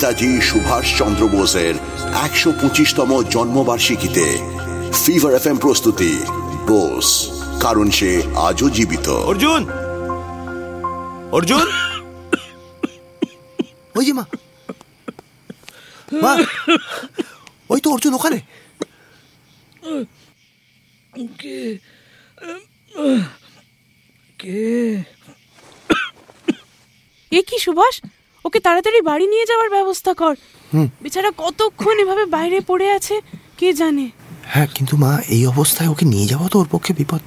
নেতাজি সুভাষ চন্দ্র বোসের একশো পঁচিশতম জন্মবার্ষিকীতে ফিভার এফ প্রস্তুতি বোস কারণ সে আজও জীবিত। অর্জুন! অর্জুন! ওই যে মা। মা ওই তো অর্জুন ওখানে। কে? কে? এ কি সুভাষ? ওকে তাড়াতাড়ি বাড়ি নিয়ে যাওয়ার ব্যবস্থা কর। বেচারা কতক্ষণ এভাবে বাইরে পড়ে আছে কে জানে? হ্যাঁ কিন্তু মা এই অবস্থায় ওকে নিয়ে যাওয়া তো ওর পক্ষে বিপদ।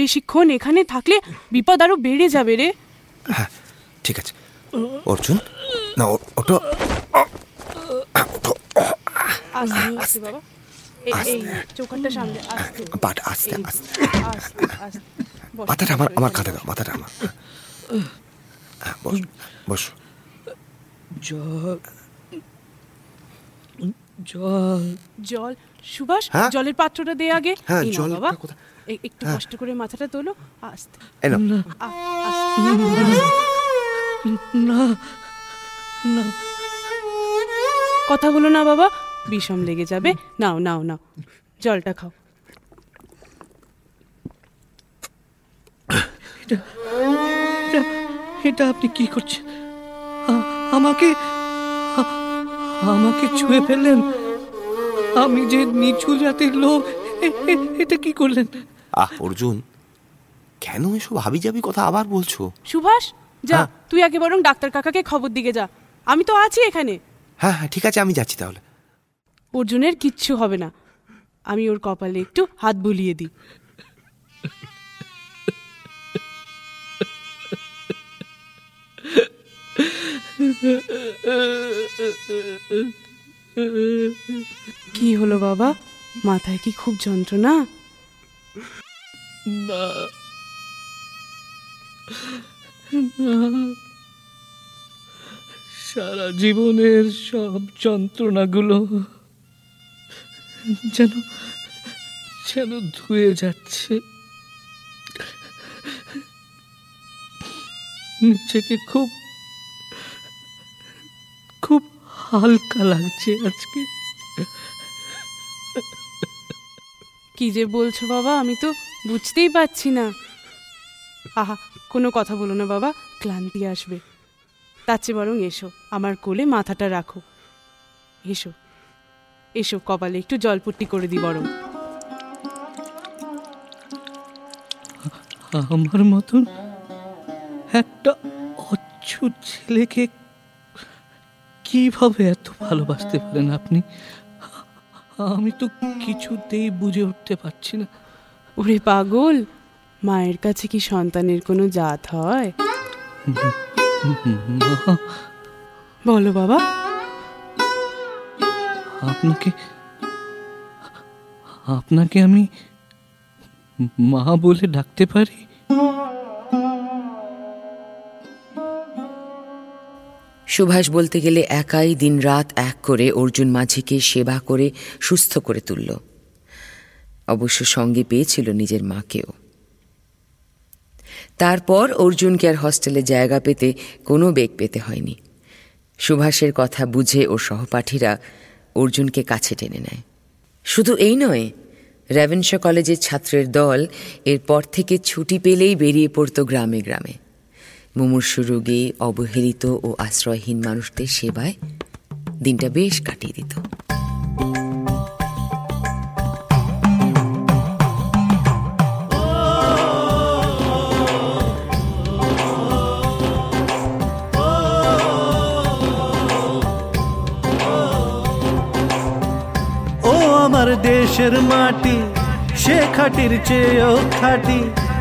বেশিক্ষণ এখানে থাকলে বিপদ আরও বেড়ে যাবে রে। হ্যাঁ ঠিক আছে। অর্জুন না ওটা আস্তে বাবা। চৌকাটটা সামনে আস্তে। আস্তে আস্তে। আস্তে আস্তে। বস, মাথাটা আমার আমার। কাঁধে দাও মাথাটা আমার। হ্যাঁ, বস বস। জল। জল। জল। সুভাষ হ্যাঁ? জলের পাত্রটা দে আগে। হ্যাঁ, এই বাবা। একটু কষ্ট করে মাথাটা তোলো। আস্তে। না না কথা বলো না বাবা। বিষম লেগে যাবে। নাও নাও নাও। জলটা খাও। এটা আপনি কি করছেন? আমাকে আমাকে ছুঁয়ে ফেললেন। আমি যে নিচু জাতির লোক এটা কি করলেন? আহ অর্জুন কেন এসব হাবি যাবি কথা আবার বলছো? সুভাষ যা হ্যাঁ। তুই আগে বরং ডাক্তার কাকাকে খবর দিকে যা। আমি তো আছি এখানে। হ্যাঁ হ্যাঁ ঠিক আছে আমি যাচ্ছি তাহলে। অর্জুনের কিচ্ছু হবে না। আমি ওর কপালে একটু হাত বুলিয়ে দিই। কি হলো বাবা? মাথায় কি খুব যন্ত্রণা? সারা জীবনের সব যন্ত্রণাগুলো যেন যেন ধুয়ে যাচ্ছে। নিজেকে খুব হালকা লাগছে আজকে। কি যে বলছো বাবা আমি তো বুঝতেই পারছি না। আহা কোনো কথা বলো না বাবা ক্লান্তি আসবে। তার চেয়ে বরং এসো আমার কোলে মাথাটা রাখো। এসো এসো কপালে একটু জলপট্টি করে দিই বরং। আমার মতন একটা অচ্ছুত ছেলেকে কীভাবে এত ভালোবাসতে পারেন আপনি? আমি তো কিছুতেই বুঝে উঠতে পারছি না। ওরে পাগল মায়ের কাছে কি সন্তানের কোনো জাত হয়? বলো বাবা। আপনাকে আপনাকে আমি মা বলে ডাকতে পারি? সুভাষ বলতে গেলে একাই দিনরাত এক করে অর্জুন মাঝিকে সেবা করে সুস্থ করে তুলল। অবশ্য সঙ্গে পেয়েছিল নিজের মাকেও। তারপর অর্জুনকে আর হস্টেলে জায়গা পেতে কোনো বেগ পেতে হয়নি। সুভাষের কথা বুঝে ও সহপাঠীরা অর্জুনকে কাছে টেনে নেয়। শুধু এই নয়, রেভেনশা কলেজের ছাত্রের দল এরপর থেকে ছুটি পেলেই বেরিয়ে পড়ত গ্রামে গ্রামে। মুমূর্ষু রোগে অবহেলিত ও আশ্রয়হীন মানুষদের সেবায় দিনটা বেশ কাটিয়ে দিত। আমার দেশের মাটি, সে খাটির চেয়েও খাটি।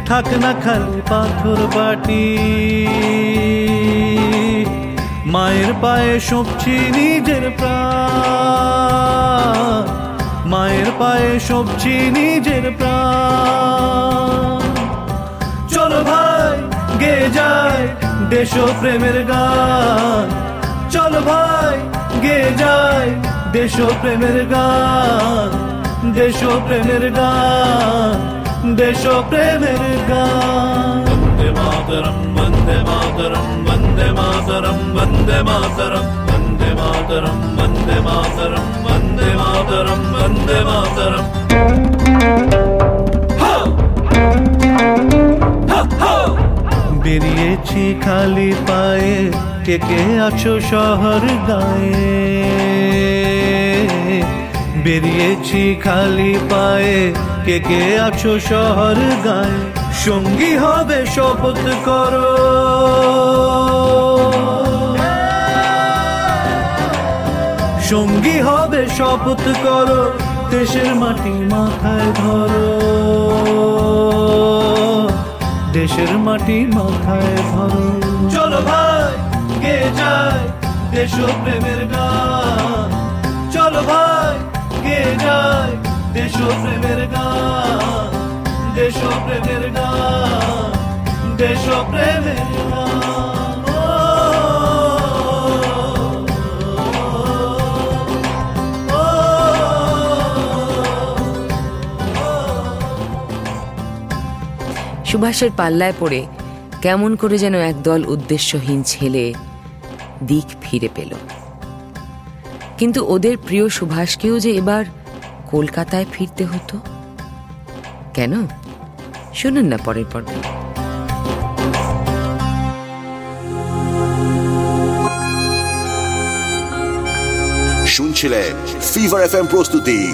থাক না খালি পাথর বাটি। মায়ের পায়ে সবছি নিজের প্রাণ মায়ের পায়ে সবছি নিজের প্রাণ চলো ভাই, গে যায় দেশ প্রেমের গান। চলো ভাই, গে যায় দেশ প্রেমের গান। দেশ প্রেমের গান। দেশ প্রেমের গান বন্দে মাতরম বন্দে মাতরম বন্দে মাতরম বন্দে মাতরম বন্দে বন্দে মাতরম বন্দে মাতরম বন্দে মাতরম বন্দে মাতরম বেরিয়েছি খালি পায়ে কে কে আছো শহর গায়ে বেরিয়েছি খালি পায়ে। কে কে আছো শহর গায়ে? সঙ্গী হবে শপথ করো। সঙ্গী হবে শপথ করো, দেশের মাটি মাথায় ধরো। দেশের মাটি মাথায় ধরো। চলো ভাই, কে যায় দেশপ্রেমের গান? চলো ভাই। কে যায় দেশপ্রেমের গান দেশপ্রেমের গান দেশপ্রেমের গান সুভাষের পাল্লায় পড়ে কেমন করে যেন একদল উদ্দেশ্যহীন ছেলে দিক ফিরে পেল কিন্তু ওদের প্রিয় সুভাষকেও যে এবার কলকাতায় ফিরতে হতো? কেন? শুনুন না পরের পর্বে। শুনছিলেন ফিভার এফ প্রস্তুতি।